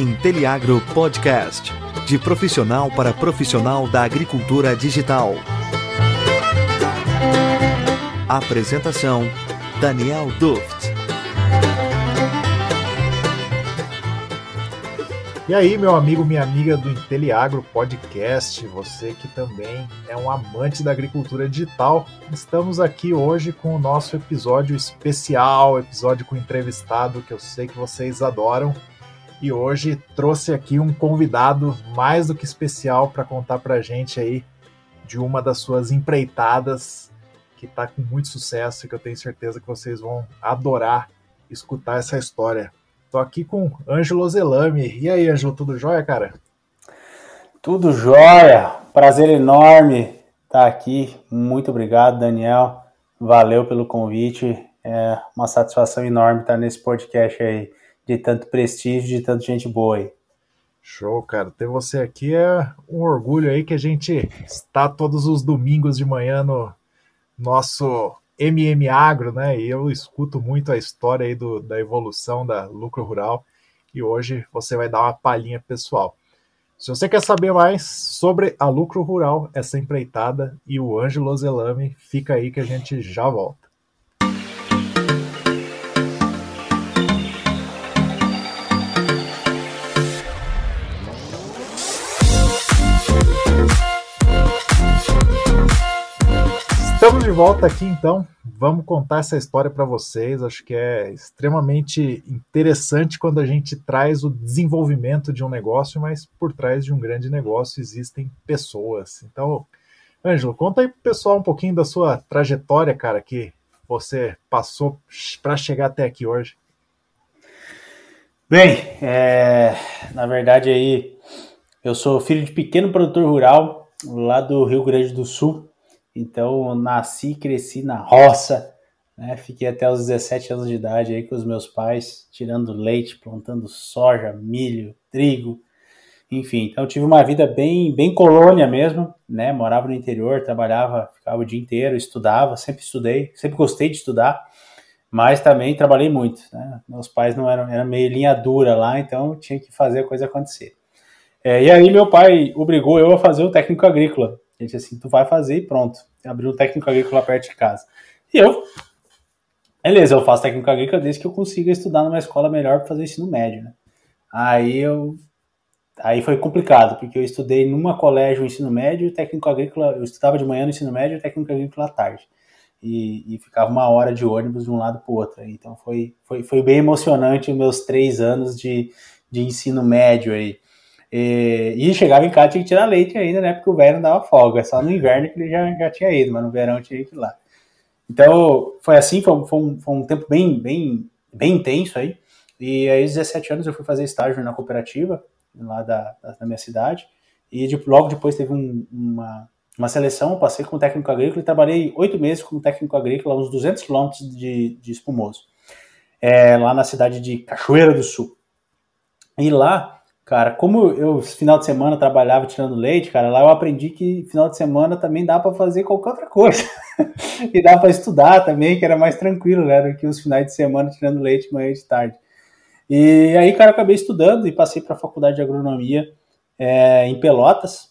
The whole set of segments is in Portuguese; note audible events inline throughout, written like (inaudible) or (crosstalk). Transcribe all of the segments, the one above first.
Inteliagro Podcast. De profissional para profissional da agricultura digital. Apresentação: Daniel Duft. E aí, meu amigo, minha amiga do Inteliagro Podcast, você que também é um amante da agricultura digital, estamos aqui hoje com o nosso episódio especial, episódio com entrevistado que eu sei que vocês adoram. E hoje trouxe aqui um convidado mais do que especial para contar para a gente aí de uma das suas empreitadas que está com muito sucesso e que eu tenho certeza que vocês vão adorar escutar essa história. Tô aqui com Ângelo Zelame. E aí, Ângelo, tudo jóia, cara? Tudo jóia. Prazer enorme estar aqui. Muito obrigado, Daniel. Valeu pelo convite. É uma satisfação enorme estar nesse podcast aí, de tanto prestígio, de tanta gente boa aí. Show, cara. Ter você aqui é um orgulho aí que a gente está todos os domingos de manhã no nosso MM Agro, né? E eu escuto muito a história aí do, da evolução da lucro rural e hoje você vai dar uma palhinha pessoal. Se você quer saber mais sobre a lucro rural, essa empreitada e o Ângelo Zelame, fica aí que a gente já volta. Volta aqui então. Vamos contar essa história para vocês. Acho que é extremamente interessante quando a gente traz o desenvolvimento de um negócio, mas por trás de um grande negócio existem pessoas. Então, Ângelo, conta aí pro pessoal um pouquinho da sua trajetória, cara, que você passou para chegar até aqui hoje. Bem, é, na verdade aí eu sou filho de pequeno produtor rural lá do Rio Grande do Sul. Então, nasci e cresci na roça, né? Fiquei até os 17 anos de idade aí com os meus pais, tirando leite, plantando soja, milho, trigo, enfim. Então, tive uma vida bem, bem colônia mesmo, né? Morava no interior, trabalhava, ficava o dia inteiro, estudava, sempre estudei, sempre gostei de estudar, mas também trabalhei muito, né? Meus pais não eram, meio linha dura lá, então tinha que fazer a coisa acontecer. É, e aí meu pai obrigou eu a fazer o técnico agrícola, ele disse assim, tu vai fazer e pronto. Abriu um técnico agrícola perto de casa. E eu, beleza, eu faço técnico agrícola desde que eu consiga estudar numa escola melhor para fazer ensino médio, né? Aí eu, aí foi complicado, porque eu estudei numa colégio ensino médio, técnico agrícola, eu estudava de manhã no ensino médio, técnico agrícola à tarde. E, e ficava uma hora de ônibus de um lado para o outro. Então foi, foi, foi bem emocionante os meus três anos de, de ensino médio aí. E, e, chegava em casa tinha que tirar leite ainda, né? Porque o velho não dava folga. Só no inverno que ele já, já tinha ido, mas no verão tinha que ir lá. Então, foi assim, foi, foi, um, foi um tempo bem, bem, bem intenso aí. E aí, aos 17 anos, eu fui fazer estágio na cooperativa, lá da, da minha cidade. E de, logo depois teve um, uma, uma seleção, passei como técnico agrícola e trabalhei oito meses como técnico agrícola, uns 200 quilômetros de, de espumoso, é, lá na cidade de Cachoeira do Sul. E lá Cara, como eu final de semana trabalhava tirando leite, cara, lá eu aprendi que final de semana também dá para fazer qualquer outra coisa. (laughs) e dá para estudar também, que era mais tranquilo, né, do que os finais de semana tirando leite manhã e de tarde. E aí, cara, acabei estudando e passei para a faculdade de agronomia é, em Pelotas.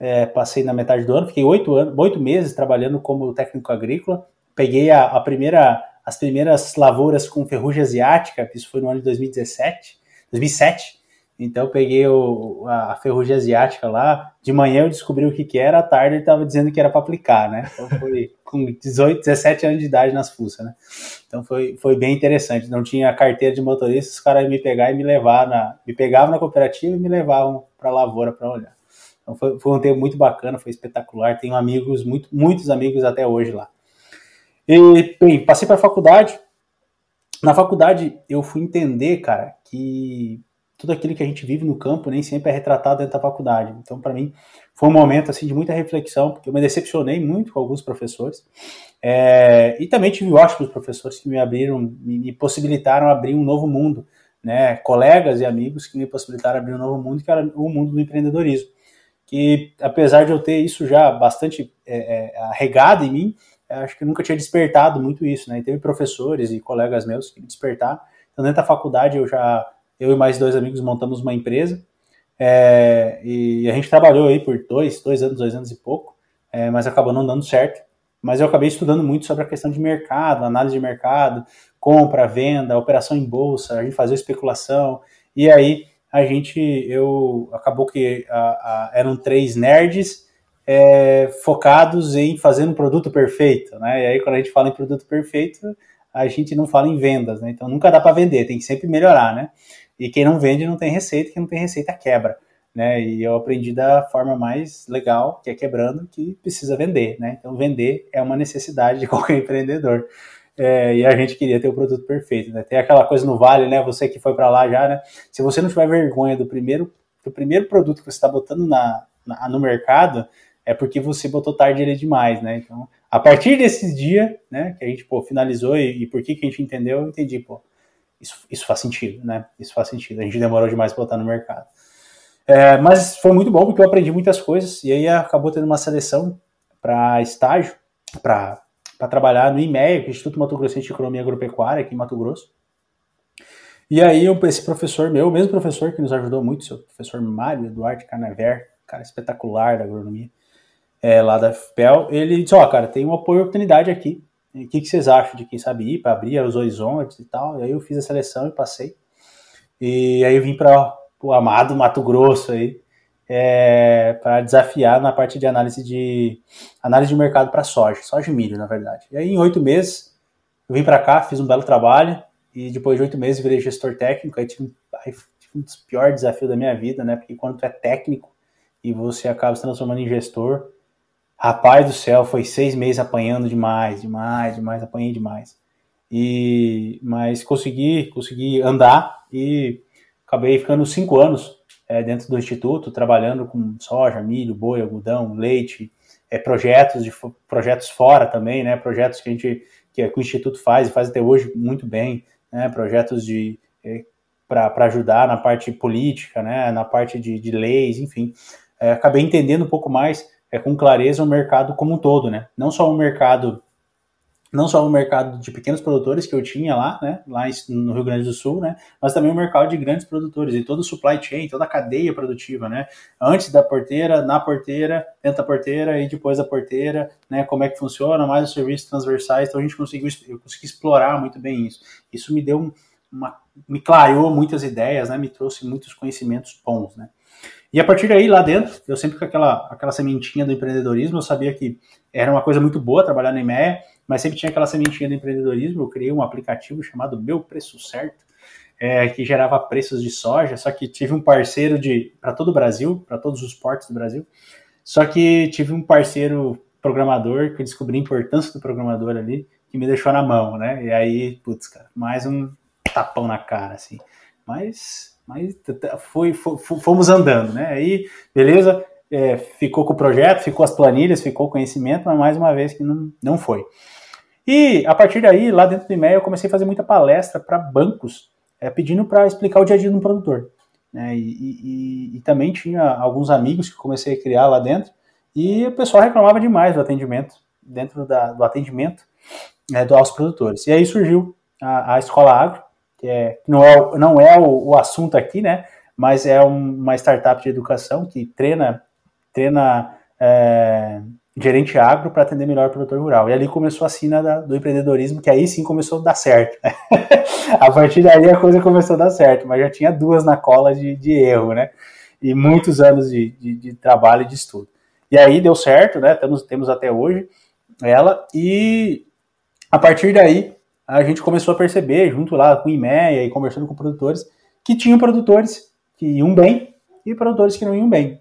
É, passei na metade do ano, fiquei oito anos, oito meses trabalhando como técnico agrícola. Peguei a, a primeira, as primeiras lavouras com ferrugem asiática, isso foi no ano de 2017, 2007. Então eu peguei o, a ferrugem asiática lá, de manhã eu descobri o que, que era, à tarde ele estava dizendo que era para aplicar, né? Então foi (laughs) com 18, 17 anos de idade nas fuças, né? Então foi, foi bem interessante. Não tinha carteira de motorista, os caras me pegar e me levar na. Me pegavam na cooperativa e me levavam para a lavoura para olhar. Então foi, foi um tempo muito bacana, foi espetacular. Tenho amigos, muito, muitos amigos até hoje lá. E, bem, passei para a faculdade. Na faculdade eu fui entender, cara, que tudo aquilo que a gente vive no campo nem sempre é retratado dentro da faculdade. Então, para mim, foi um momento assim de muita reflexão, porque eu me decepcionei muito com alguns professores. É, e também tive ótimos professores que me abriram, me, me, possibilitaram abrir um novo mundo, né? Colegas e amigos que me possibilitaram abrir um novo mundo, que era o mundo do empreendedorismo. Que apesar de eu ter isso já bastante é, é, arregado em mim, acho que nunca tinha despertado muito isso, né? E teve professores e colegas meus que me despertaram. Então, dentro da faculdade eu já eu e mais dois amigos montamos uma empresa é, e a gente trabalhou aí por dois, dois anos, dois anos e pouco, é, mas acabou não dando certo. Mas eu acabei estudando muito sobre a questão de mercado, análise de mercado, compra, venda, operação em bolsa, a gente fazia especulação, e aí a gente, eu, acabou que a, a, eram três nerds é, focados em fazer um produto perfeito, né? E aí quando a gente fala em produto perfeito, a gente não fala em vendas, né? Então nunca dá para vender, tem que sempre melhorar, né? E quem não vende não tem receita, quem não tem receita quebra, né? E eu aprendi da forma mais legal, que é quebrando, que precisa vender, né? Então vender é uma necessidade de (laughs) qualquer empreendedor. É, e a gente queria ter o produto perfeito, né? Tem aquela coisa no vale, né? Você que foi para lá já, né? Se você não tiver vergonha do primeiro, do primeiro produto que você está botando na, na, no mercado, é porque você botou tarde ele demais, né? Então, a partir desse dia, né, que a gente pô, finalizou e, e por que, que a gente entendeu, eu entendi, pô, isso, isso faz sentido, né? Isso faz sentido. A gente demorou demais para botar no mercado. É, mas foi muito bom porque eu aprendi muitas coisas e aí acabou tendo uma seleção para estágio, para trabalhar no IMEA, que é Instituto Mato Grosso de Economia Agropecuária, aqui em Mato Grosso. E aí esse professor meu, o mesmo professor que nos ajudou muito, seu professor Mário Eduardo Carnaver, cara espetacular da agronomia, é, lá da FPEL, ele disse, ó, oh, cara, tem uma oportunidade aqui, o que, que vocês acham de quem sabe ir para abrir os horizontes e tal? E aí eu fiz a seleção e passei. E aí eu vim para o amado Mato Grosso aí, é, para desafiar na parte de análise de análise de mercado para soja, soja e milho, na verdade. E aí em oito meses eu vim para cá, fiz um belo trabalho e depois de oito meses virei gestor técnico. Aí tive, aí tive um dos piores desafios da minha vida, né? Porque quando tu é técnico e você acaba se transformando em gestor, Rapaz do céu, foi seis meses apanhando demais, demais, demais, apanhei demais. E, mas consegui, consegui andar e acabei ficando cinco anos é, dentro do instituto, trabalhando com soja, milho, boi, algodão, leite, é, projetos de projetos fora também, né? Projetos que a gente que, que o instituto faz e faz até hoje muito bem, né? Projetos de é, para ajudar na parte política, né? Na parte de, de leis, enfim. É, acabei entendendo um pouco mais é, com clareza o mercado como um todo, né? Não só o mercado não só o mercado de pequenos produtores que eu tinha lá, né, lá no Rio Grande do Sul, né, mas também o mercado de grandes produtores e todo o supply chain, toda a cadeia produtiva, né, antes da porteira, na porteira, dentro da porteira e depois da porteira, né, como é que funciona, mais os serviços transversais, então a gente conseguiu, eu consegui explorar muito bem isso. Isso me deu uma, me clareou muitas ideias, né, me trouxe muitos conhecimentos bons, né. E a partir daí, lá dentro, eu sempre com aquela, aquela sementinha do empreendedorismo, eu sabia que era uma coisa muito boa trabalhar na IMEA, mas sempre tinha aquela sementinha do empreendedorismo. Eu criei um aplicativo chamado Meu Preço Certo, é, que gerava preços de soja, só que tive um parceiro de para todo o Brasil, para todos os portos do Brasil. Só que tive um parceiro programador que eu descobri a importância do programador ali, que me deixou na mão, né? E aí, putz, cara, mais um tapão na cara, assim. Mas mas foi, foi, fomos andando, né? Aí, beleza, é, ficou com o projeto, ficou as planilhas, ficou o conhecimento, mas mais uma vez que não, não foi. E a partir daí, lá dentro do e-mail, eu comecei a fazer muita palestra para bancos, é, pedindo para explicar o dia a dia do produtor. Né? E, e, e, também tinha alguns amigos que comecei a criar lá dentro, e o pessoal reclamava demais do atendimento, dentro da, do atendimento né, aos produtores. E aí surgiu a, a Escola Agro, que é, não é, não é o, o assunto aqui, né? Mas é um, uma startup de educação que treina, treina é, gerente agro para atender melhor o produtor rural. E ali começou a sina da, do empreendedorismo, que aí sim começou a dar certo. Né? (laughs) a partir daí a coisa começou a dar certo, mas já tinha duas na cola de, de erro, né? E muitos anos de, de, de, trabalho e de estudo. E aí deu certo, né? Temos, temos até hoje ela, e a partir daí a gente começou a perceber, junto lá com o IMEA e conversando com produtores, que tinham produtores que iam bem e produtores que não iam bem.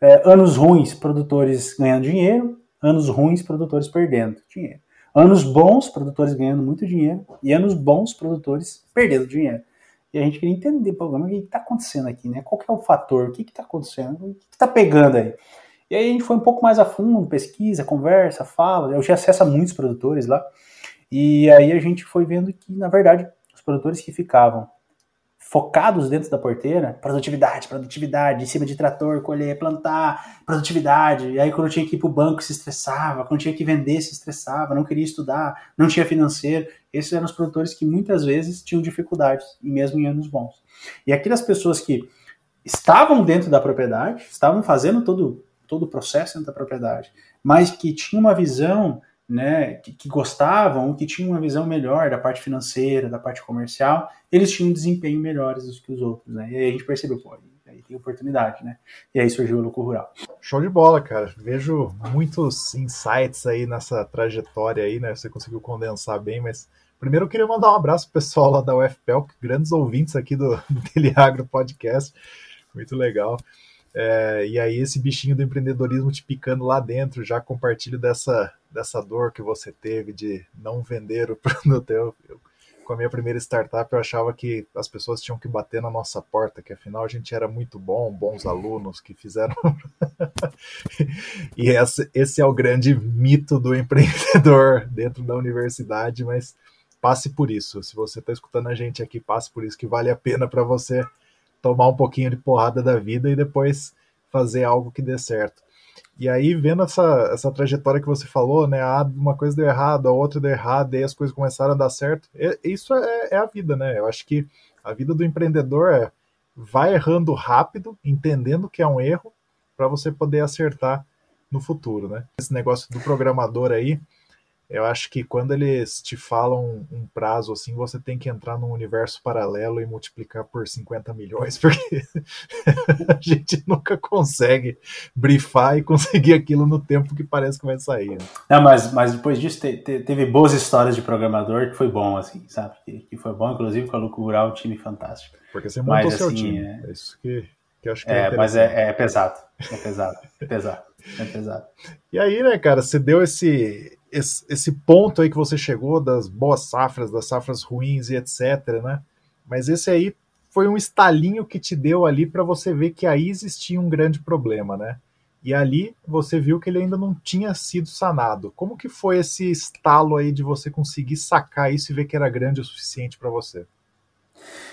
É, anos ruins, produtores ganhando dinheiro, anos ruins, produtores perdendo dinheiro. Anos bons, produtores ganhando muito dinheiro, e anos bons, produtores perdendo dinheiro. E a gente queria entender, programa, o que está acontecendo aqui, né? Qual é o fator? O que está acontecendo? O que está pegando aí? E aí a gente foi um pouco mais a fundo, pesquisa, conversa, fala. Eu tinha acesso a muitos produtores lá. E aí a gente foi vendo que, na verdade, os produtores que ficavam focados dentro da porteira, produtividade, produtividade, em cima de trator, colher, plantar, produtividade. E aí quando tinha que ir para o banco se estressava, quando tinha que vender se estressava, não queria estudar, não tinha financeiro. Esses eram os produtores que muitas vezes tinham dificuldades, mesmo em anos bons. E aquelas pessoas que estavam dentro da propriedade, estavam fazendo todo, todo o processo dentro da propriedade, mas que tinham uma visão né, que, que, gostavam, que tinham uma visão melhor da parte financeira, da parte comercial, eles tinham um desempenho melhores do que os outros, né? E aí a gente percebeu, pô, aí tem oportunidade, né? E aí surgiu o Lucro Rural. Show de bola, cara. Vejo muitos insights aí nessa trajetória aí, né? Você conseguiu condensar bem, mas primeiro eu queria mandar um abraço pro pessoal lá da UFPEL, grandes ouvintes aqui do, (laughs) do Teleagro Podcast. Muito legal. É, e aí esse bichinho do empreendedorismo te picando lá dentro, já compartilho dessa, dessa dor que você teve de não vender o (laughs) produto. Eu, eu, com a minha primeira startup, eu achava que as pessoas tinham que bater na nossa porta, que afinal a gente era muito bom, bons alunos que fizeram. (laughs) e esse, esse é o grande mito do empreendedor dentro da universidade, mas passe por isso. Se você está escutando a gente aqui, passe por isso, que vale a pena para você tomar um pouquinho de porrada da vida e depois fazer algo que dê certo. E aí, vendo essa, essa trajetória que você falou, né? Ah, uma coisa deu errado, a outra deu errado, e as coisas começaram a dar certo. É, isso é, é, a vida, né? Eu acho que a vida do empreendedor é vai errando rápido, entendendo que é um erro, para você poder acertar no futuro, né? Esse negócio do programador aí, eu acho que quando eles te falam um prazo assim, você tem que entrar num universo paralelo e multiplicar por 50 milhões, (laughs) porque a gente nunca consegue brifar e conseguir aquilo no tempo que parece que vai sair. Né? Não, mas, mas depois disso te, te, teve boas histórias de programador que foi bom, assim, sabe? Que, que foi bom, inclusive com a Luco Rural, um time fantástico. Porque você montou mas, seu assim, time. É... é isso que, que eu acho que é, é mas é, é pesado. É pesado. É pesado. É pesado. E aí, né, cara, você deu esse esse, esse ponto aí que você chegou das boas safras, das safras ruins e etc, né? Mas esse aí foi um estalinho que te deu ali para você ver que aí existia um grande problema, né? E ali você viu que ele ainda não tinha sido sanado. Como que foi esse estalo aí de você conseguir sacar isso e ver que era grande o suficiente para você?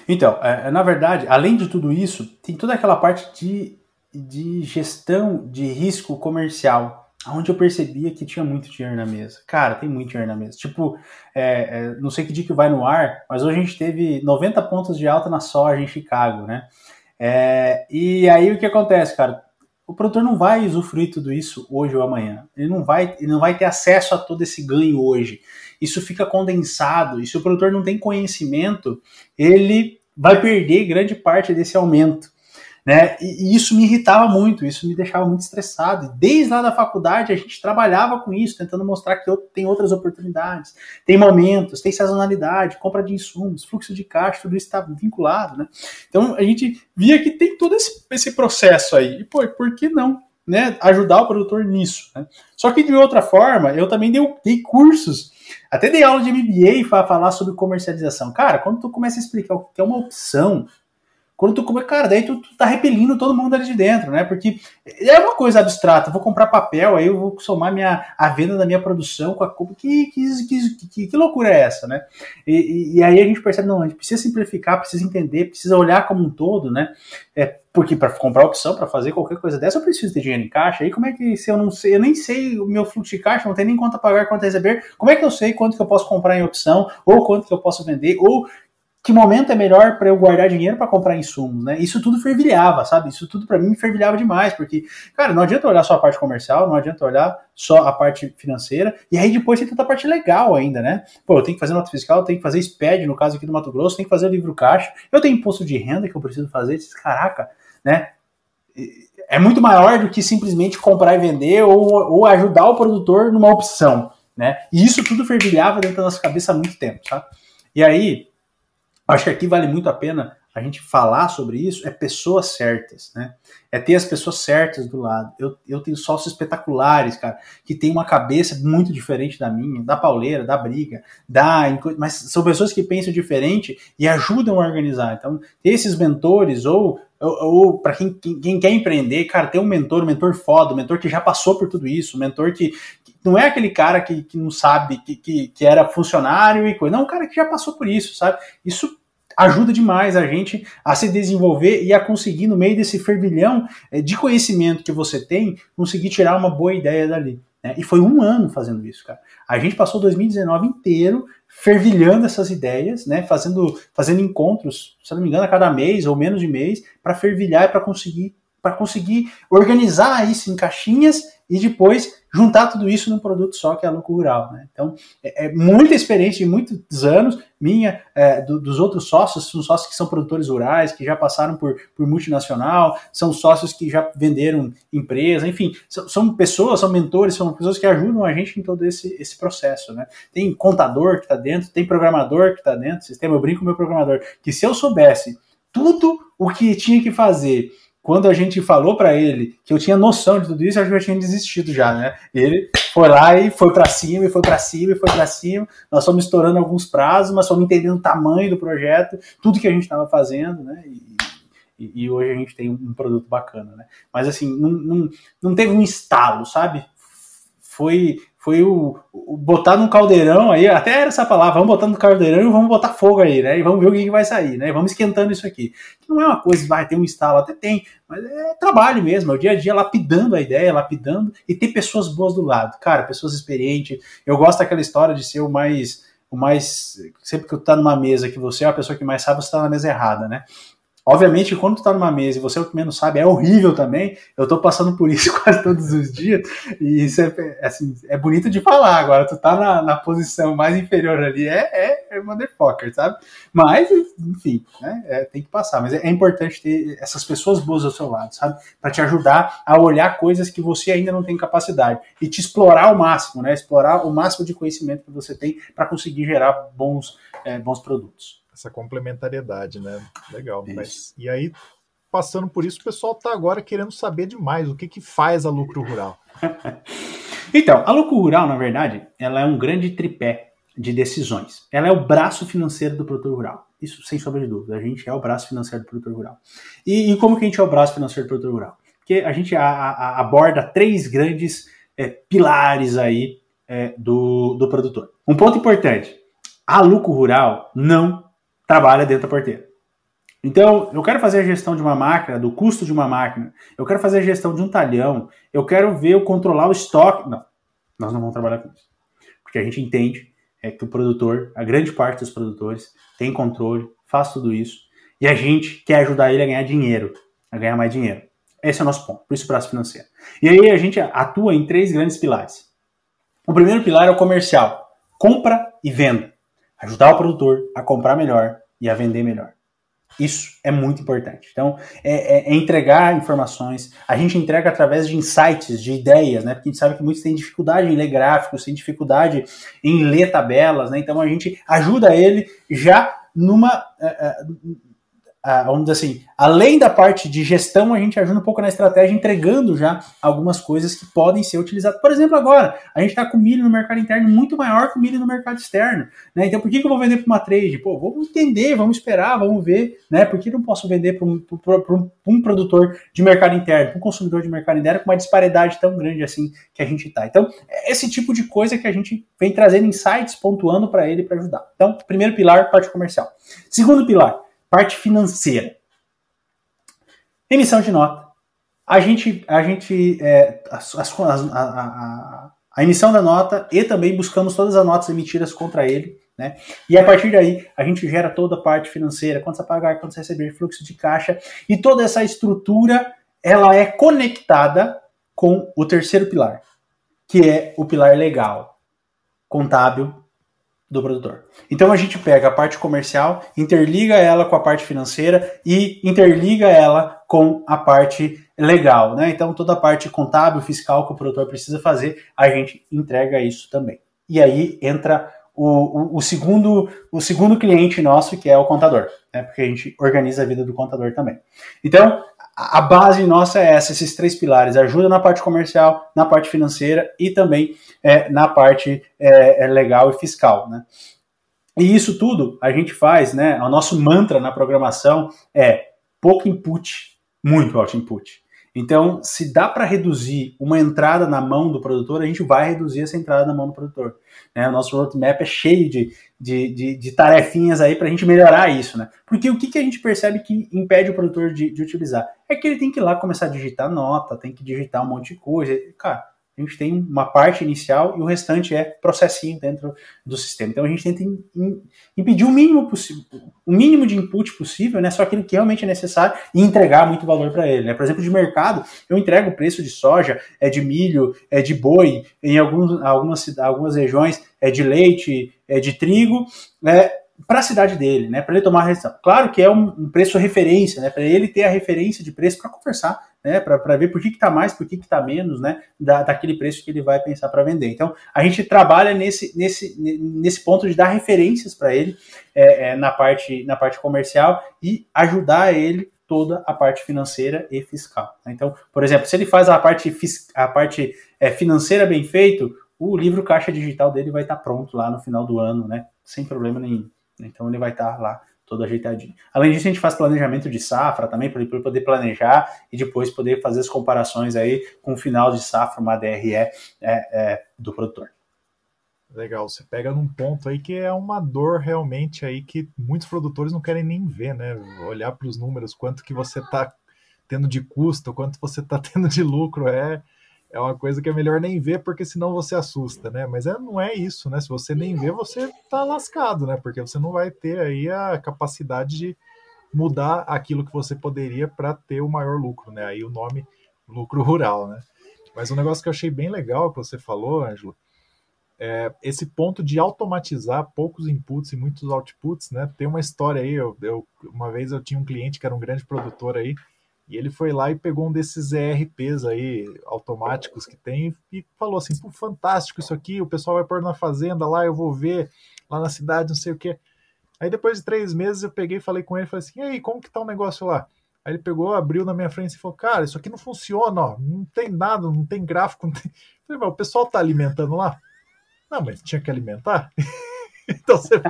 Então, é, na verdade, além de tudo isso, tem toda aquela parte de, de gestão de risco comercial onde eu percebia que tinha muito dinheiro na mesa. Cara, tem muito dinheiro na mesa. Tipo, é, é, não sei que dia que vai no ar, mas hoje a gente teve 90 pontos de alta na soja em Chicago, né? É, e aí o que acontece, cara? O produtor não vai usufruir tudo isso hoje ou amanhã. Ele não vai, ele não vai ter acesso a todo esse ganho hoje. Isso fica condensado. E se o produtor não tem conhecimento, ele vai perder grande parte desse aumento. Né? E, e, isso me irritava muito, isso me deixava muito estressado. Desde lá da faculdade a gente trabalhava com isso, tentando mostrar que tem outras oportunidades, tem momentos, tem sazonalidade, compra de insumos, fluxo de caixa, tudo isso está vinculado. Né? Então a gente via que tem todo esse, esse processo aí. E pô, por que não? Né, ajudar o produtor nisso. Né? Só que de outra forma, eu também dei, dei cursos, até dei aula de MBA para falar sobre comercialização. Cara, quando tu começa a explicar o que é uma opção, quando tu come, cara, daí tu, tu tá repelindo todo mundo ali de dentro, né? Porque é uma coisa abstrata. Vou comprar papel, aí eu vou somar minha, a venda da minha produção com a culpa. Que, que, que, que, que loucura é essa, né? E, e, aí a gente percebe, não, a gente precisa simplificar, precisa entender, precisa olhar como um todo, né? É, porque para comprar opção, para fazer qualquer coisa dessa, eu preciso ter dinheiro em caixa. Aí como é que se eu não sei, eu nem sei o meu fluxo de caixa, não tem nem quanto pagar, quanto receber, como é que eu sei quanto que eu posso comprar em opção, ou quanto que eu posso vender, ou que momento é melhor para eu guardar dinheiro para comprar insumos, né? Isso tudo fervilhava, sabe? Isso tudo para mim fervilhava demais, porque, cara, não adianta olhar só a parte comercial, não adianta olhar só a parte financeira, e aí depois tem tanta parte legal ainda, né? Pô, eu tenho que fazer nota fiscal, eu tenho que fazer SPED, no caso aqui do Mato Grosso, tenho que fazer livro caixa, eu tenho imposto de renda que eu preciso fazer, caraca, né? É muito maior do que simplesmente comprar e vender ou, ou ajudar o produtor numa opção, né? E isso tudo fervilhava dentro da nossa cabeça há muito tempo, tá? E aí, Acho que aqui vale muito a pena a gente falar sobre isso, é pessoas certas, né? É ter as pessoas certas do lado. Eu, eu tenho sócios espetaculares, cara, que tem uma cabeça muito diferente da minha, da pauleira, da briga, da. Mas são pessoas que pensam diferente e ajudam a organizar. Então, esses mentores, ou, ou, ou para quem, quem, quem, quer empreender, cara, ter um mentor, um mentor foda, um mentor que já passou por tudo isso, um mentor que, que não é aquele cara que, que não sabe, que, que, que era funcionário e coisa. Não, um cara que já passou por isso, sabe? Isso ajuda demais a gente a se desenvolver e a conseguir, no meio desse fervilhão é, de conhecimento que você tem, conseguir tirar uma boa ideia dali. Né? E foi um ano fazendo isso, cara. A gente passou 2019 inteiro fervilhando essas ideias, né? Fazendo, fazendo encontros, se não me engano, a cada mês ou menos de mês, para fervilhar e para conseguir para conseguir organizar isso em caixinhas e depois juntar tudo isso num produto só que é a Lucro Rural. Né? Então, é, é, muita experiência de muitos anos, minha, é, do, dos outros sócios, são sócios que são produtores rurais, que já passaram por, por multinacional, são sócios que já venderam empresa, enfim, são, são, pessoas, são mentores, são pessoas que ajudam a gente em todo esse, esse processo. Né? Tem contador que está dentro, tem programador que está dentro, sistema, eu brinco com meu programador, que se eu soubesse tudo o que tinha que fazer quando a gente falou para ele que eu tinha noção de tudo isso, eu já tinha desistido já, né? Ele foi lá e foi para cima, e foi para cima, e foi para cima. Nós fomos estourando alguns prazos, mas fomos entendendo o tamanho do projeto, tudo que a gente estava fazendo, né? E, e, hoje a gente tem um produto bacana, né? Mas assim, não, não, não teve um estalo, sabe? Foi foi o, o, botar num caldeirão aí, até era essa palavra, vamos botar no caldeirão e vamos botar fogo aí, né? E vamos ver o que, que vai sair, né? Vamos esquentando isso aqui. Que não é uma coisa, vai ter um instalo, até tem, mas é trabalho mesmo, é o dia a dia lapidando a ideia, lapidando e ter pessoas boas do lado, cara, pessoas experientes. Eu gosto daquela história de ser o mais o mais sempre que tu tá numa mesa que você é a pessoa que mais sabe, você tá na mesa errada, né? Obviamente, quando tu tá numa mesa e você é o que menos sabe, é horrível também. Eu tô passando por isso (laughs) quase todos os dias. E isso é, assim, é bonito de falar. Agora, tu tá na, na posição mais inferior ali, é, é, é motherfucker, sabe? Mas, enfim, né, é, tem que passar. Mas é, é, importante ter essas pessoas boas ao seu lado, sabe? Para te ajudar a olhar coisas que você ainda não tem capacidade. E te explorar ao máximo, né? Explorar o máximo de conhecimento que você tem para conseguir gerar bons, é, bons produtos essa complementariedade, né? Legal. Mas, e aí, passando por isso, o pessoal está agora querendo saber demais o que, que faz a lucro rural. (laughs) então, a lucro rural, na verdade, ela é um grande tripé de decisões. Ela é o braço financeiro do produtor rural. Isso sem sombra de dúvida. A gente é o braço financeiro do produtor rural. E, e como que a gente é o braço financeiro do produtor rural? Porque a gente a, a, aborda três grandes é, pilares aí é, do, do produtor. Um ponto importante: a lucro rural não trabalha dentro da porteira. Então, eu quero fazer a gestão de uma máquina, do custo de uma máquina, eu quero fazer a gestão de um talhão, eu quero ver, eu controlar o estoque. Não, nós não vamos trabalhar com isso. Porque a gente entende é, que o produtor, a grande parte dos produtores, tem controle, faz tudo isso, e a gente quer ajudar ele a ganhar dinheiro, a ganhar mais dinheiro. Esse é o nosso ponto, por isso o braço financeiro. E aí a gente atua em três grandes pilares. O primeiro pilar é o comercial, compra e venda. Ajudar o produtor a comprar melhor, e a vender melhor. Isso é muito importante. Então, é, é, é, entregar informações. A gente entrega através de insights, de ideias, né? Porque a gente sabe que muitos têm dificuldade em ler gráficos, têm dificuldade em ler tabelas, né? Então, a gente ajuda ele já numa. Uh, uh, ah, vamos dizer assim, além da parte de gestão, a gente ajuda um pouco na estratégia, entregando já algumas coisas que podem ser utilizadas. Por exemplo, agora, a gente está com milho no mercado interno muito maior que o milho no mercado externo. Né? Então, por que, que eu vou vender para uma trade? Pô, vamos entender, vamos esperar, vamos ver. Né? Por que não posso vender para um, um, produtor de mercado interno, para um consumidor de mercado interno, com uma disparidade tão grande assim que a gente está? Então, esse tipo de coisa que a gente vem trazendo insights, pontuando para ele para ajudar. Então, primeiro pilar, parte comercial. Segundo pilar, Parte financeira. Emissão de nota. A gente, a gente é, as, as, a, a, a, emissão da nota e também buscamos todas as notas emitidas contra ele. Né? E a partir daí, a gente gera toda a parte financeira, quanto a pagar, quanto a receber, fluxo de caixa, e toda essa estrutura ela é conectada com o terceiro pilar, que é o pilar legal, contábil do produtor. Então a gente pega a parte comercial, interliga ela com a parte financeira e interliga ela com a parte legal, né? Então toda a parte contábil, fiscal que o produtor precisa fazer, a gente entrega isso também. E aí entra o, o, o segundo o segundo cliente nosso, que é o contador, né? Porque a gente organiza a vida do contador também. Então a base nossa é essa, esses três pilares: ajuda na parte comercial, na parte financeira e também é, na parte é, é, legal e fiscal. Né? E isso tudo a gente faz, né? O nosso mantra na programação é pouco input, muito output. Então, se dá para reduzir uma entrada na mão do produtor, a gente vai reduzir essa entrada na mão do produtor. Né? O nosso roadmap é cheio de, de, de, de tarefinhas aí para a gente melhorar isso. Né? Porque o que, que a gente percebe que impede o produtor de, de utilizar? É que ele tem que ir lá começar a digitar nota, tem que digitar um monte de coisa. Cara, a gente tem uma parte inicial e o restante é processinho dentro do sistema. Então a gente tenta impedir o mínimo possível, o mínimo de input possível, né? Só aquilo que realmente é necessário e entregar muito valor para ele. Né? Por exemplo, de mercado, eu entrego o preço de soja, é de milho, é de boi, em alguns, algumas, algumas regiões é de leite, é de trigo, né? Para a cidade dele, né? Para ele tomar a decisão. Claro que é um, um preço referência, né? Para ele ter a referência de preço para conversar né, para ver por que está mais, por que está menos, né, da, daquele preço que ele vai pensar para vender. Então, a gente trabalha nesse, nesse, nesse ponto de dar referências para ele é, é, na, parte, na parte comercial e ajudar ele toda a parte financeira e fiscal. Então, por exemplo, se ele faz a parte, a parte é, financeira bem feito, o livro caixa digital dele vai estar tá pronto lá no final do ano, né, sem problema nenhum. Então, ele vai estar tá lá todo ajeitadinho. Além disso, a gente faz planejamento de safra também, para poder planejar e depois poder fazer as comparações aí com o final de safra, uma DRE é, é, do produtor. Legal, você pega num ponto aí que é uma dor realmente aí que muitos produtores não querem nem ver, né? Olhar para os números, quanto que você está tendo de custo, quanto você está (laughs) tendo de lucro, é é uma coisa que é melhor nem ver, porque senão você assusta, né? Mas é, não é isso, né? Se você nem vê, você tá lascado, né? Porque você não vai ter aí a capacidade de mudar aquilo que você poderia para ter o maior lucro, né? Aí o nome lucro rural, né? Mas um negócio que eu achei bem legal que você falou, Ângelo, é esse ponto de automatizar poucos inputs e muitos outputs, né? Tem uma história aí, eu, eu, uma vez eu tinha um cliente que era um grande produtor aí, e ele foi lá e pegou um desses ERPs aí, automáticos que tem, e falou assim: Pô, fantástico isso aqui, o pessoal vai pôr na fazenda lá, eu vou ver lá na cidade, não sei o quê. Aí depois de três meses eu peguei e falei com ele, falei assim, e aí, como que tá o negócio lá? Aí ele pegou, abriu na minha frente e falou, cara, isso aqui não funciona, ó, não tem nada, não tem gráfico, não tem... Eu falei, o pessoal tá alimentando lá? Não, mas tinha que alimentar? (laughs) então você,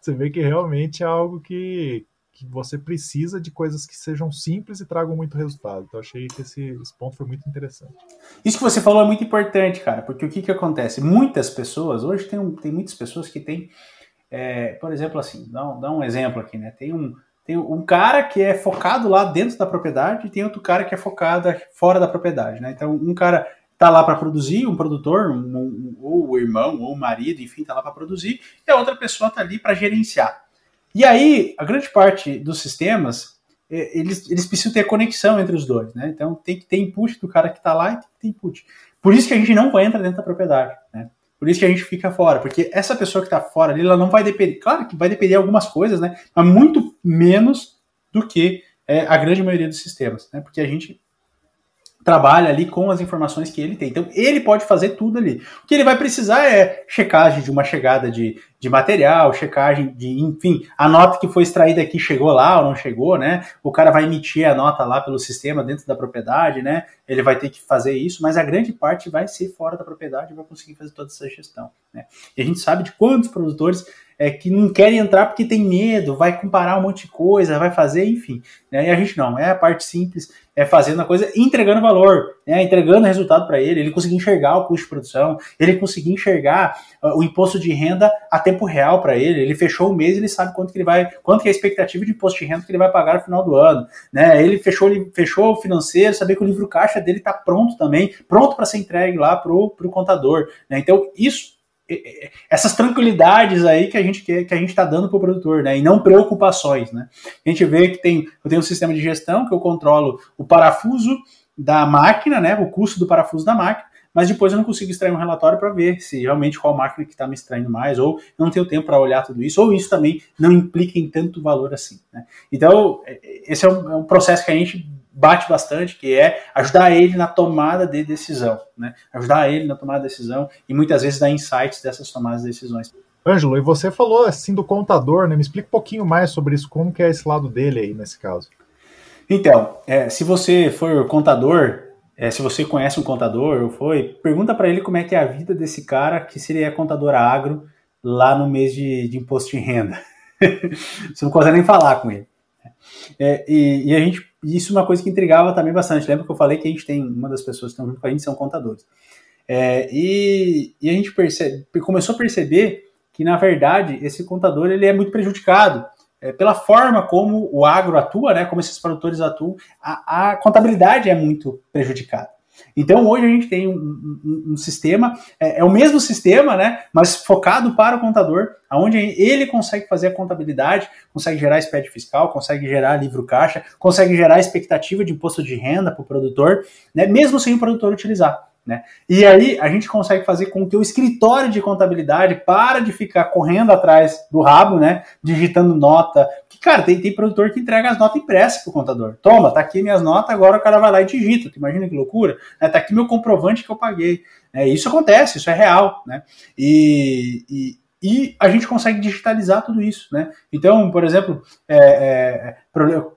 você vê que realmente é algo que, que você precisa de coisas que sejam simples e tragam muito resultado. Então achei que esse, esse, ponto foi muito interessante. Isso que você falou é muito importante, cara, porque o que, que acontece? Muitas pessoas, hoje tem, tem muitas pessoas que têm, é, por exemplo, assim, dá dá um exemplo aqui, né? Tem um, tem um cara que é focado lá dentro da propriedade e tem outro cara que é focado fora da propriedade, né? Então, um cara tá lá para produzir, um produtor, um, um, ou o irmão, ou o marido, enfim, tá lá para produzir, e a outra pessoa tá ali para gerenciar. E aí, a grande parte dos sistemas, é, eles, eles precisam ter conexão entre os dois, né? Então tem que ter input do cara que está lá e tem que ter input. Por isso que a gente não entra dentro da propriedade, né? Por isso que a gente fica fora, porque essa pessoa que está fora ali, ela não vai depender, claro que vai depender de algumas coisas, né? Mas muito menos do que é, a grande maioria dos sistemas, né? Porque a gente trabalha ali com as informações que ele tem. Então, ele pode fazer tudo ali. O que ele vai precisar é checagem de uma chegada de, de material, checagem de, enfim, a nota que foi extraída aqui chegou lá ou não chegou, né? O cara vai emitir a nota lá pelo sistema dentro da propriedade, né? Ele vai ter que fazer isso, mas a grande parte vai ser fora da propriedade e vai conseguir fazer toda essa gestão, né? E a gente sabe de quantos produtores é, que não querem entrar porque tem medo, vai comparar um monte de coisa, vai fazer, enfim. Né? E a gente não, é a parte simples, é fazendo a coisa entregando valor, né? entregando resultado para ele, ele conseguir enxergar o custo de produção, ele conseguir enxergar uh, o imposto de renda a tempo real para ele, ele fechou o mês, ele sabe quanto que ele vai, quanto que é a expectativa de imposto de renda que ele vai pagar no final do ano, né? Ele fechou, fechou o financeiro, saber que o livro caixa dele está pronto também, pronto para ser entregue lá pro, pro contador, né? Então, isso essas tranquilidades aí que a gente quer, que a gente está dando para o produtor, né? E não preocupações, né? A gente vê que tem, eu tenho um sistema de gestão que eu controlo o parafuso da máquina, né? O custo do parafuso da máquina, mas depois eu não consigo extrair um relatório para ver se realmente qual máquina que está me extraindo mais, ou não tenho tempo para olhar tudo isso, ou isso também não implica em tanto valor assim. Né? Então, é, esse é um, é um processo que a gente bate bastante, que é ajudar ele na tomada de decisão, né? Ajudar ele na tomada de decisão e muitas vezes dar insights dessas tomadas de decisões. Ângelo, e você falou assim do contador, né? Me explica um pouquinho mais sobre isso, como que é esse lado dele aí nesse caso. Então, é, se você for contador, é, se você conhece um contador ou foi, pergunta para ele como é que é a vida desse cara que se ele é contador agro lá no mês de, de imposto de renda. (laughs) você não consegue nem falar com ele. É, e, e, a gente, isso é uma coisa que intrigava também bastante. Lembra que eu falei que a gente tem, uma das pessoas que estão junto com a gente são contadores. É, e, e, a gente percebe, começou a perceber que, na verdade, esse contador ele é muito prejudicado é, pela forma como o agro atua, né, como esses produtores atuam, a, a contabilidade é muito prejudicada. Então hoje a gente tem um, um, um sistema, é, é, o mesmo sistema, né, mas focado para o contador, onde ele consegue fazer a contabilidade, consegue gerar SPED fiscal, consegue gerar livro caixa, consegue gerar expectativa de imposto de renda para o produtor, né, mesmo sem o produtor utilizar. Né? E aí a gente consegue fazer com que o escritório de contabilidade para de ficar correndo atrás do rabo, né? Digitando nota. Que, cara, tem, tem produtor que entrega as notas impressas pro contador. Toma, tá aqui minhas notas, agora o cara vai lá e digita. Tu imagina que loucura? É, tá aqui meu comprovante que eu paguei. É, isso acontece, isso é real, né? E, e, e a gente consegue digitalizar tudo isso, né? Então, por exemplo, é, é,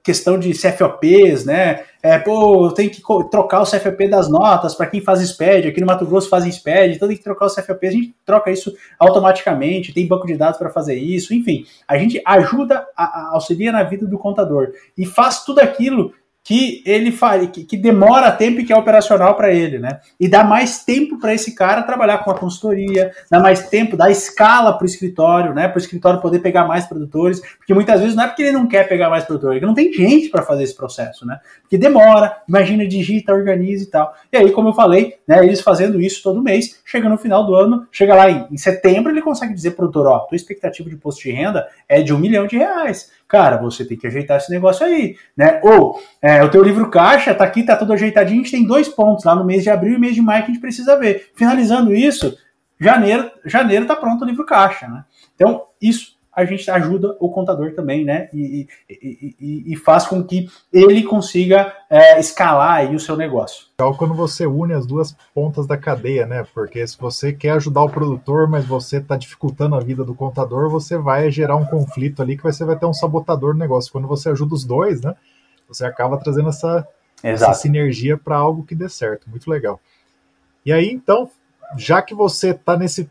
questão de CFOPs, né? É, pô, tem que trocar o CFOP das notas para quem faz SPED, aqui no Mato Grosso fazem SPED, então tem que trocar o CFOP, a gente troca isso automaticamente, tem banco de dados para fazer isso, enfim, a gente ajuda, a, a, auxilia na vida do contador e faz tudo aquilo que ele faz, que, que, demora tempo e que é operacional para ele, né? E dá mais tempo para esse cara trabalhar com a consultoria, dá mais tempo, dá escala para o escritório, né? Para o escritório poder pegar mais produtores, porque muitas vezes não é porque ele não quer pegar mais produtores, é que não tem gente para fazer esse processo, né? Porque demora, imagina, digita, organiza e tal. E aí, como eu falei, né? Eles fazendo isso todo mês, chega no final do ano, chega lá em, em setembro, ele consegue dizer pro produtor, ó, tua expectativa de posto de renda é de um milhão de reais cara, você tem que ajeitar esse negócio aí, né? Ou é, o teu livro caixa tá aqui, tá tudo ajeitadinho, a gente tem dois pontos lá no mês de abril e mês de maio que a gente precisa ver. Finalizando isso, janeiro, janeiro tá pronto o livro caixa, né? Então, isso a gente ajuda o contador também, né? E, e, e, e faz com que ele consiga é, escalar o seu negócio. É quando você une as duas pontas da cadeia, né? Porque se você quer ajudar o produtor, mas você está dificultando a vida do contador, você vai gerar um conflito ali que você vai ter um sabotador no negócio. Quando você ajuda os dois, né? Você acaba trazendo essa, essa sinergia para algo que dê certo. Muito legal. E aí, então, já que você está nesse,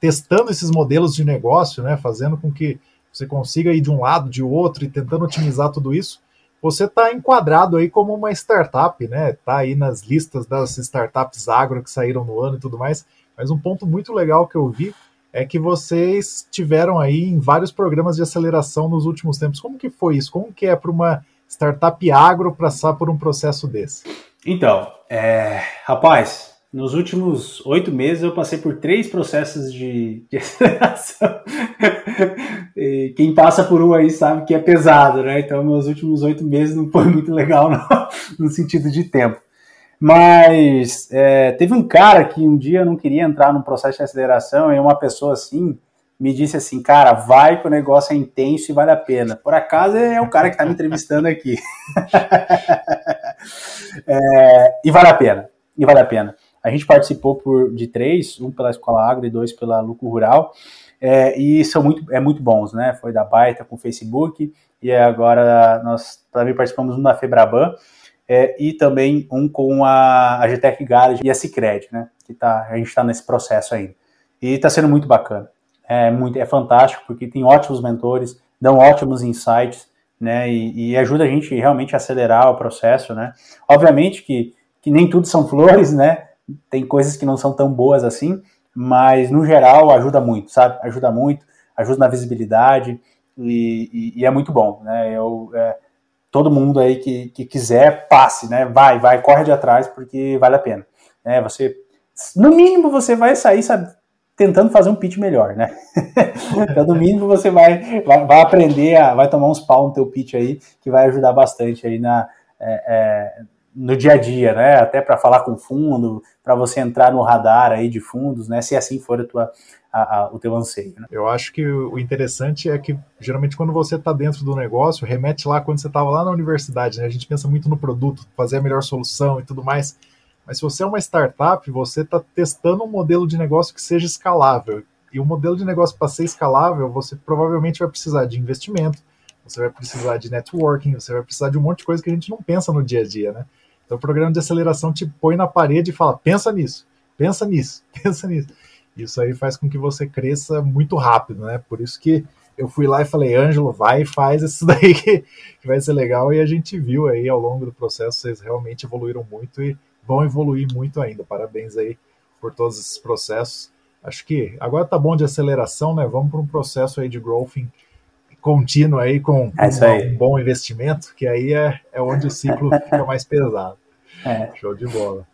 testando esses modelos de negócio, né, fazendo com que você consiga ir de um lado, de outro e tentando otimizar tudo isso, você está enquadrado aí como uma startup, né? Está aí nas listas das startups agro que saíram no ano e tudo mais. Mas um ponto muito legal que eu vi é que vocês tiveram aí em vários programas de aceleração nos últimos tempos. Como que foi isso? Como que é para uma startup agro passar por um processo desse? Então, é, rapaz, nos últimos oito meses eu passei por três processos de, de (laughs) aceleração. quem passa por um aí sabe que é pesado, né? Então, meus últimos oito meses não foi muito legal (laughs) no sentido de tempo. Mas é, teve um cara que um dia não queria entrar num processo de aceleração e uma pessoa assim me disse assim, cara, vai que o negócio é intenso e vale a pena. Por acaso é o cara que está me entrevistando aqui. (laughs) é, e vale a pena. E vale a pena. A gente participou por, de três, um pela Escola Agro e dois pela Lucro Rural, é, e são muito, é muito bons, né? Foi da Baita com o Facebook, e agora nós também participamos um da Febraban, é, e também um com a, a GTEC Garage e a Cicred, né? Que tá, a gente está nesse processo ainda. E está sendo muito bacana. É, muito, é fantástico, porque tem ótimos mentores, dão ótimos insights, né? E, e ajuda a gente realmente a acelerar o processo, né? Obviamente que, que nem tudo são (laughs) flores, né? Tem coisas que não são tão boas assim, mas no geral ajuda muito, sabe? Ajuda muito, ajuda na visibilidade e, e, e é muito bom, né? Eu, é, todo mundo aí que, que quiser, passe, né? Vai, vai, corre de atrás porque vale a pena. É, você, no mínimo, você vai sair, sabe? Tentando fazer um pitch melhor, né? (laughs) então, no mínimo, você vai, vai, vai, aprender, a, vai tomar uns pau no teu pitch aí, que vai ajudar bastante aí na, é, é, no dia a dia, né? Até para falar com fundo, para você entrar no radar aí de fundos, né? Se assim for a tua, a, a, o teu anseio. Né? Eu acho que o interessante é que geralmente quando você está dentro do negócio, remete lá quando você estava lá na universidade, né? A gente pensa muito no produto, fazer a melhor solução e tudo mais. Mas se você é uma startup, você está testando um modelo de negócio que seja escalável. E o modelo de negócio para ser escalável, você provavelmente vai precisar de investimento, você vai precisar de networking, você vai precisar de um monte de coisa que a gente não pensa no dia a dia, né? Então o programa de aceleração te põe na parede e fala: pensa nisso, pensa nisso, (laughs) pensa nisso. Isso aí faz com que você cresça muito rápido, né? Por isso que eu fui lá e falei, Ângelo, vai e faz isso (laughs) daí que, que vai ser legal. E a gente viu aí ao longo do processo, vocês realmente evoluíram muito e vão evoluir muito ainda. Parabéns aí por todos esses processos. Acho que agora tá bom de aceleração, né? Vamos para um processo aí de growth contínuo aí com é um, um bom investimento, que aí é, é onde o ciclo (laughs) fica mais pesado. É. Show de bola.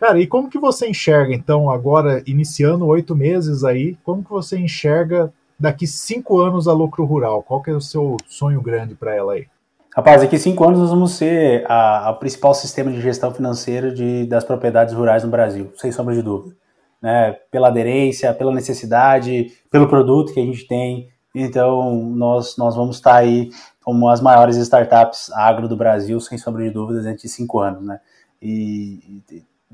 Cara, e como que você enxerga, então, agora, iniciando oito meses aí, como que você enxerga daqui cinco anos a Lucro Rural? Qual que é o seu sonho grande para ela aí? Rapaz, daqui cinco anos nós vamos ser a, a principal sistema de gestão financeira de, das propriedades rurais no Brasil, sem sombra de dúvida. Né? Pela aderência, pela necessidade, pelo produto que a gente tem. Então, nós, nós vamos estar aí como as maiores startups agro do Brasil, sem sombra de dúvidas, dentro de cinco anos. Né? E,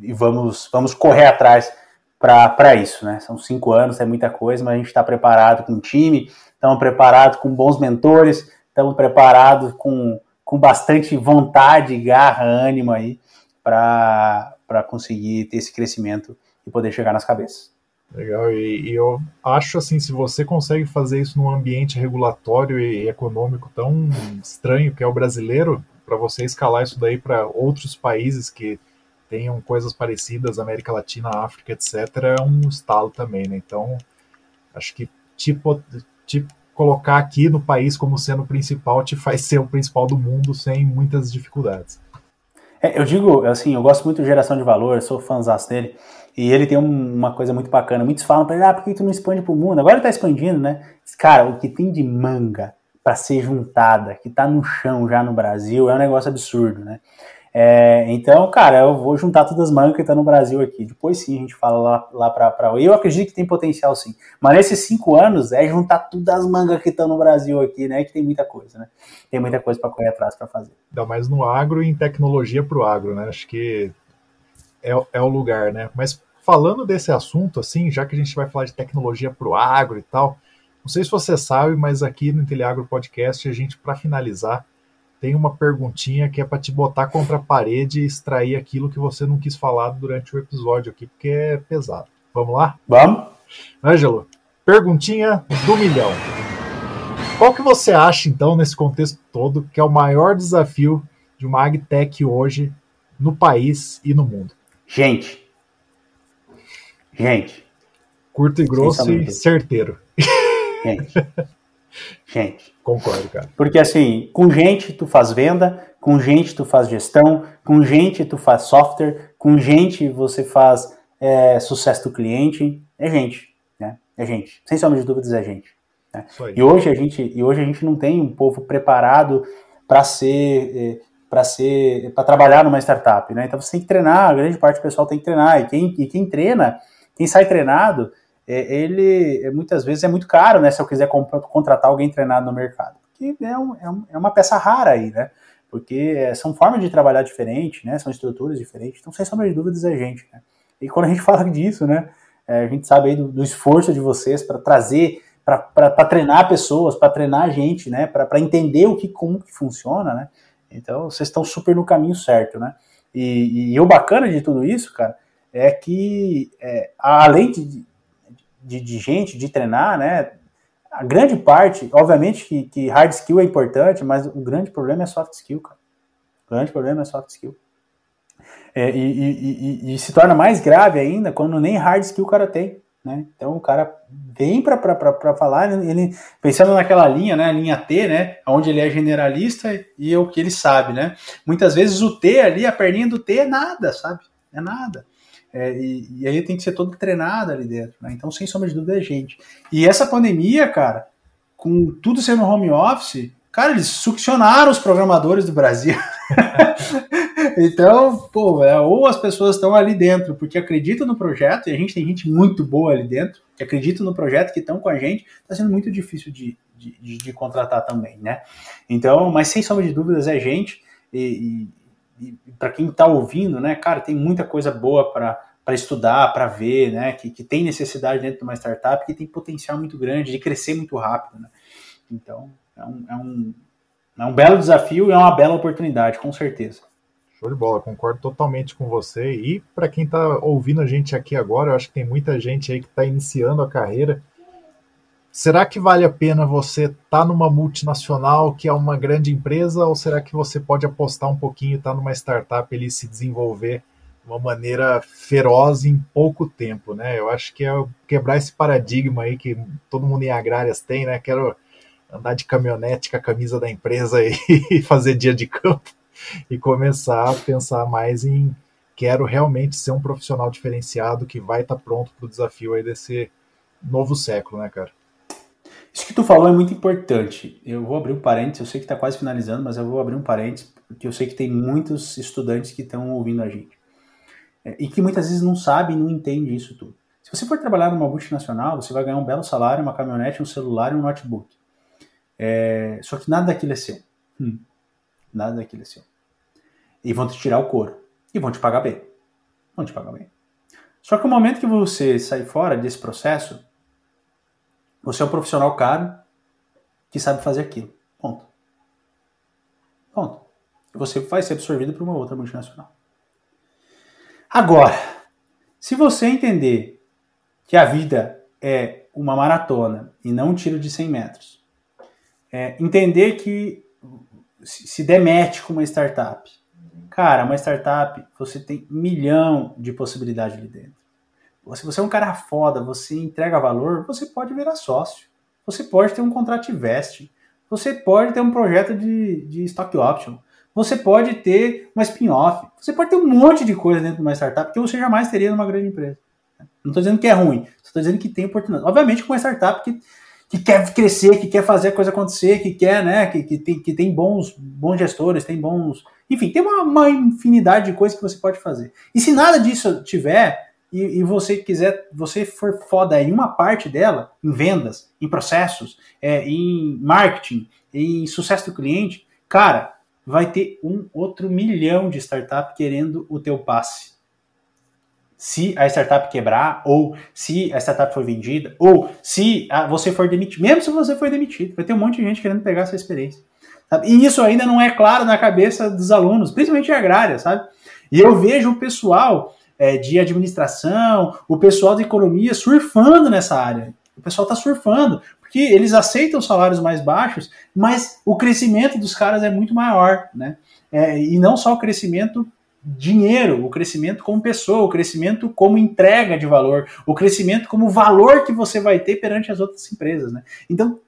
e, vamos, vamos correr atrás para isso. Né? São cinco anos, é muita coisa, mas a gente está preparado com time, estamos preparados com bons mentores estamos preparados com, com bastante vontade, garra, ânimo aí para conseguir ter esse crescimento e poder chegar nas cabeças. Legal, e, e, eu acho assim, se você consegue fazer isso num ambiente regulatório e econômico tão estranho que é o brasileiro, para você escalar isso daí para outros países que tenham coisas parecidas, América Latina, África, etc., é um estalo também, né? Então, acho que tipo, tipo colocar aqui no país como sendo o principal te faz ser o principal do mundo sem muitas dificuldades. É, eu digo, assim, eu gosto muito de geração de valor, sou fãzão dele, e ele tem um, uma coisa muito bacana. Muitos falam para ele, ah, por que tu não expande pro mundo? Agora ele tá expandindo, né? Cara, o que tem de manga para ser juntada, que tá no chão já no Brasil, é um negócio absurdo, né? É, então, cara, eu vou juntar todas as mangas que estão tá no Brasil aqui. Depois sim a gente fala lá, lá pra, pra. Eu acredito que tem potencial sim. Mas nesses cinco anos é juntar todas as mangas que estão no Brasil aqui, né? Que tem muita coisa, né? Tem muita coisa para correr atrás para fazer. Ainda mais no agro e em tecnologia para o agro, né? Acho que é, é o lugar, né? Mas falando desse assunto, assim, já que a gente vai falar de tecnologia para o agro e tal, não sei se você sabe, mas aqui no Inteliagro Podcast, a gente, para finalizar, tem uma perguntinha que é para te botar contra a parede e extrair aquilo que você não quis falar durante o episódio aqui, porque é pesado. Vamos lá? Vamos. Ângelo, perguntinha do milhão. Qual que você acha, então, nesse contexto todo, que é o maior desafio de uma agtech hoje no país e no mundo? Gente. Gente. Curto e grosso e certeiro. Gente. (laughs) Gente. Concordo, cara. Porque assim, com gente tu faz venda, com gente tu faz gestão, com gente tu faz software, com gente você faz é, sucesso do cliente. É gente, né? É gente. Sem sombra de dúvidas, é gente. Né? E hoje a gente e hoje a gente não tem um povo preparado para ser é, para ser para trabalhar numa startup, né? Então você tem que treinar, a grande parte do pessoal tem que treinar e quem, e quem treina, quem sai treinado, é, ele é, muitas vezes é muito caro, né? Se eu quiser contratar alguém treinado no mercado. Porque é, um, é, um, é uma peça rara aí, né? Porque é, são formas de trabalhar diferentes, né? São estruturas diferentes. Então, sem sombra de dúvidas, é gente, né? E quando a gente (laughs) fala disso, né? É, a gente sabe aí do, do esforço de vocês para trazer, para treinar pessoas, para treinar gente, né? Para entender o que, como que funciona, né? Então, vocês estão super no caminho certo, né? E, e o bacana de tudo isso, cara, é que é, além de, de, de, gente, de treinar, né? A grande parte, obviamente que, que, hard skill é importante, mas o grande problema é soft skill, cara. O grande problema é soft skill. É, e, e, e, e, se torna mais grave ainda quando nem hard skill o cara tem. Né? Então o cara vem para falar, ele pensando naquela linha, né, linha T, né, onde ele é generalista e é o que ele sabe, né? Muitas vezes o T ali, a perninha do T é nada, sabe? É nada. É, e, e, aí tem que ser todo treinado ali dentro, né? Então, sem sombra de dúvida, é gente. E essa pandemia, cara, com tudo sendo home office, cara, eles succionaram os programadores do Brasil. (laughs) (laughs) então, pô, é, ou as pessoas estão ali dentro porque acreditam no projeto, e a gente tem gente muito boa ali dentro, que acredita no projeto, que estão com a gente, está sendo muito difícil de, de, de, contratar também, né? Então, mas sem sombra de dúvidas, é gente. E, para quem está ouvindo, né, cara, tem muita coisa boa para para estudar, para ver, né, que, que tem necessidade dentro de uma startup, que tem potencial muito grande de crescer muito rápido, né? Então, é um, é um, é um belo desafio e é uma bela oportunidade, com certeza. Show de bola, concordo totalmente com você. E para quem está ouvindo a gente aqui agora, eu acho que tem muita gente aí que está iniciando a carreira. será que vale a pena você estar tá numa multinacional que é uma grande empresa ou será que você pode apostar um pouquinho e estar tá numa startup e se desenvolver de uma maneira feroz em pouco tempo, né? Eu acho que é quebrar esse paradigma aí que todo mundo em agrárias tem, né? Quero andar de caminhonete com a camisa da empresa (laughs) e fazer dia de campo e começar a pensar mais em quero realmente ser um profissional diferenciado que vai estar tá pronto para o desafio aí desse novo século, né, cara? Isso que tu falou é muito importante. Eu vou abrir um parênteses, eu sei que está quase finalizando, mas eu vou abrir um parênteses, porque eu sei que tem muitos estudantes que estão ouvindo a gente. É, e que muitas vezes não sabem, não entendem isso tudo. Se você for trabalhar numa multinacional, você vai ganhar um belo salário, uma caminhonete, um celular e um notebook. É, só que nada daquilo é seu. Hum, nada daquilo é seu. E vão te tirar o couro. E vão te pagar bem. Vão te pagar bem. Só que o momento que você sair fora desse processo, você é um profissional caro que sabe fazer aquilo. Ponto. Ponto. Você vai ser absorvido por uma outra multinacional. Agora, se você entender que a vida é uma maratona e não um tiro de 100 metros, é, entender que se demete com uma startup, cara, uma startup, você tem milhão de possibilidades ali dentro. Se você é um cara foda, você entrega valor, você pode virar sócio. Você pode ter um contrato veste. Você pode ter um projeto de, de stock option. Você pode ter uma spin-off. Você pode ter um monte de coisa dentro de uma startup que você jamais teria numa grande empresa. Não estou dizendo que é ruim, estou dizendo que tem oportunidade. Obviamente, com uma startup que, que quer crescer, que quer fazer a coisa acontecer, que quer, né, que, que, tem, que tem bons, bons gestores, tem bons. Enfim, tem uma, uma infinidade de coisas que você pode fazer. E se nada disso tiver, e, e, você quiser, você for foda em uma parte dela, em vendas, em processos, é, em marketing, em sucesso do cliente, cara, vai ter um outro milhão de startup querendo o teu passe. Se a startup quebrar, ou se a startup for vendida, ou se você for demitido, mesmo se você for demitido, vai ter um monte de gente querendo pegar essa experiência. Sabe? E isso ainda não é claro na cabeça dos alunos, principalmente agrária, sabe? E eu vejo o pessoal é, de administração, o pessoal de economia surfando nessa área. O pessoal está surfando, porque eles aceitam salários mais baixos, mas o crescimento dos caras é muito maior, né? É, e não só o crescimento dinheiro, o crescimento como pessoa, o crescimento como entrega de valor, o crescimento como valor que você vai ter perante as outras empresas, né? Então,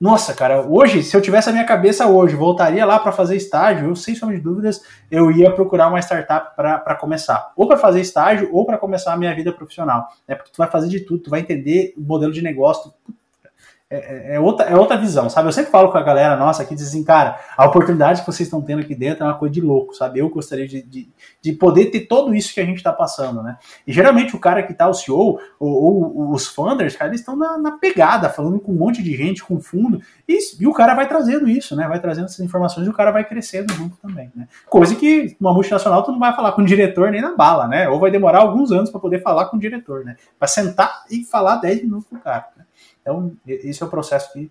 nossa, cara, hoje, se eu tivesse a minha cabeça hoje, voltaria lá para fazer estágio, eu sem sombra de dúvidas, eu ia procurar uma startup para começar. Ou para fazer estágio, ou para começar a minha vida profissional. É porque tu vai fazer de tudo, tu vai entender o modelo de negócio, tu é, é, é, outra, é outra visão, sabe? Eu sempre falo com a galera nossa aqui, dizem, assim, cara, a oportunidade que vocês estão tendo aqui dentro é uma coisa de louco, sabe? Eu gostaria de, de, de poder ter tudo isso que a gente está passando, né? E geralmente o cara que tá o CEO, ou, ou os funders, cara, eles estão na, na, pegada, falando com um monte de gente, com fundo, e, e, o cara vai trazendo isso, né? Vai trazendo essas informações e o cara vai crescendo junto também, né? Coisa que uma multinacional tu não vai falar com o diretor nem na bala, né? Ou vai demorar alguns anos para poder falar com o diretor, né? Para sentar e falar 10 minutos com o cara, né? Então, esse é o processo que,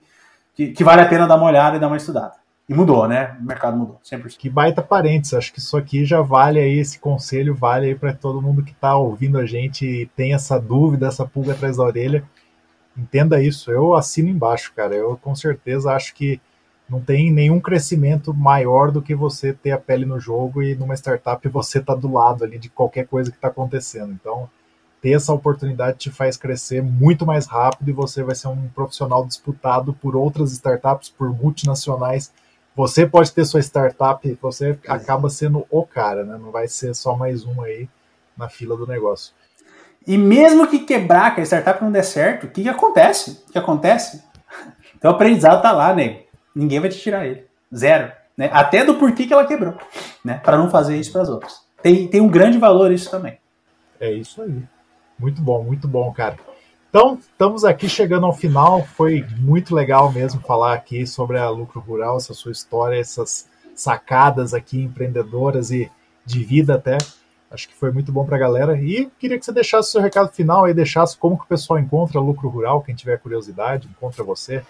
que, que, vale a pena dar uma olhada e dar uma estudada. E mudou, né? O mercado mudou, 100%. Que baita parênteses, acho que isso aqui já vale aí, esse conselho vale aí para todo mundo que está ouvindo a gente e tem essa dúvida, essa pulga atrás da orelha. Entenda isso, eu assino embaixo, cara. Eu com certeza acho que não tem nenhum crescimento maior do que você ter a pele no jogo e numa startup você tá do lado ali de qualquer coisa que está acontecendo. Então, ter essa oportunidade te faz crescer muito mais rápido e você vai ser um profissional disputado por outras startups, por multinacionais. Você pode ter sua startup, você acaba sendo o cara, né? Não vai ser só mais um aí na fila do negócio. E mesmo que quebrar, que a startup não der certo, o que, que acontece? O que acontece? (laughs) Então o aprendizado tá lá, né? Ninguém vai te tirar ele. Zero. Né? Até do porquê que ela quebrou, né? Para não fazer isso para as outras. Tem, tem um grande valor isso também. É isso aí. Muito bom, muito bom, cara. Então, estamos aqui chegando ao final. Foi muito legal mesmo falar aqui sobre a Lucro Rural, essa sua história, essas sacadas aqui empreendedoras e de vida até. Acho que foi muito bom para a galera. E queria que você deixasse o seu recado final e deixasse como que o pessoal encontra Lucro Rural, quem tiver curiosidade, encontra você.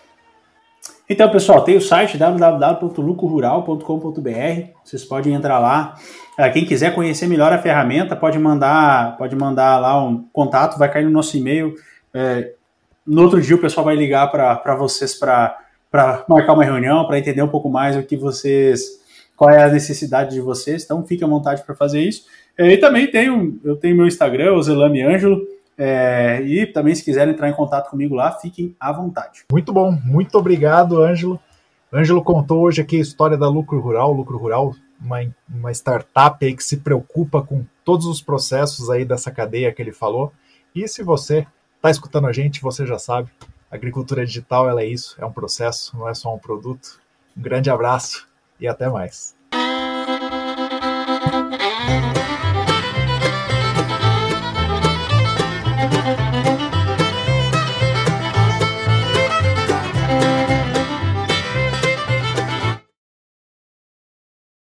Então, pessoal, tem o site www.lucrorural.com.br. Vocês podem entrar lá. Ah, quem quiser conhecer melhor a ferramenta, pode mandar, pode mandar lá um contato, vai cair no nosso e-mail. É, no outro dia o pessoal vai ligar para vocês para marcar uma reunião, para entender um pouco mais o que vocês, qual é a necessidade de vocês. Então fique à vontade para fazer isso. E também tenho, eu tenho meu Instagram, o Zelame Ângelo. É, e também, se quiserem entrar em contato comigo lá, fiquem à vontade. Muito bom, muito obrigado, Ângelo. Ângelo contou hoje aqui a história da Lucro Rural. Lucro Rural, uma, uma startup aí que se preocupa com todos os processos aí dessa cadeia que ele falou. E se você está escutando a gente, você já sabe, agricultura digital ela é isso, é um processo, não é só um produto. Um grande abraço e até mais.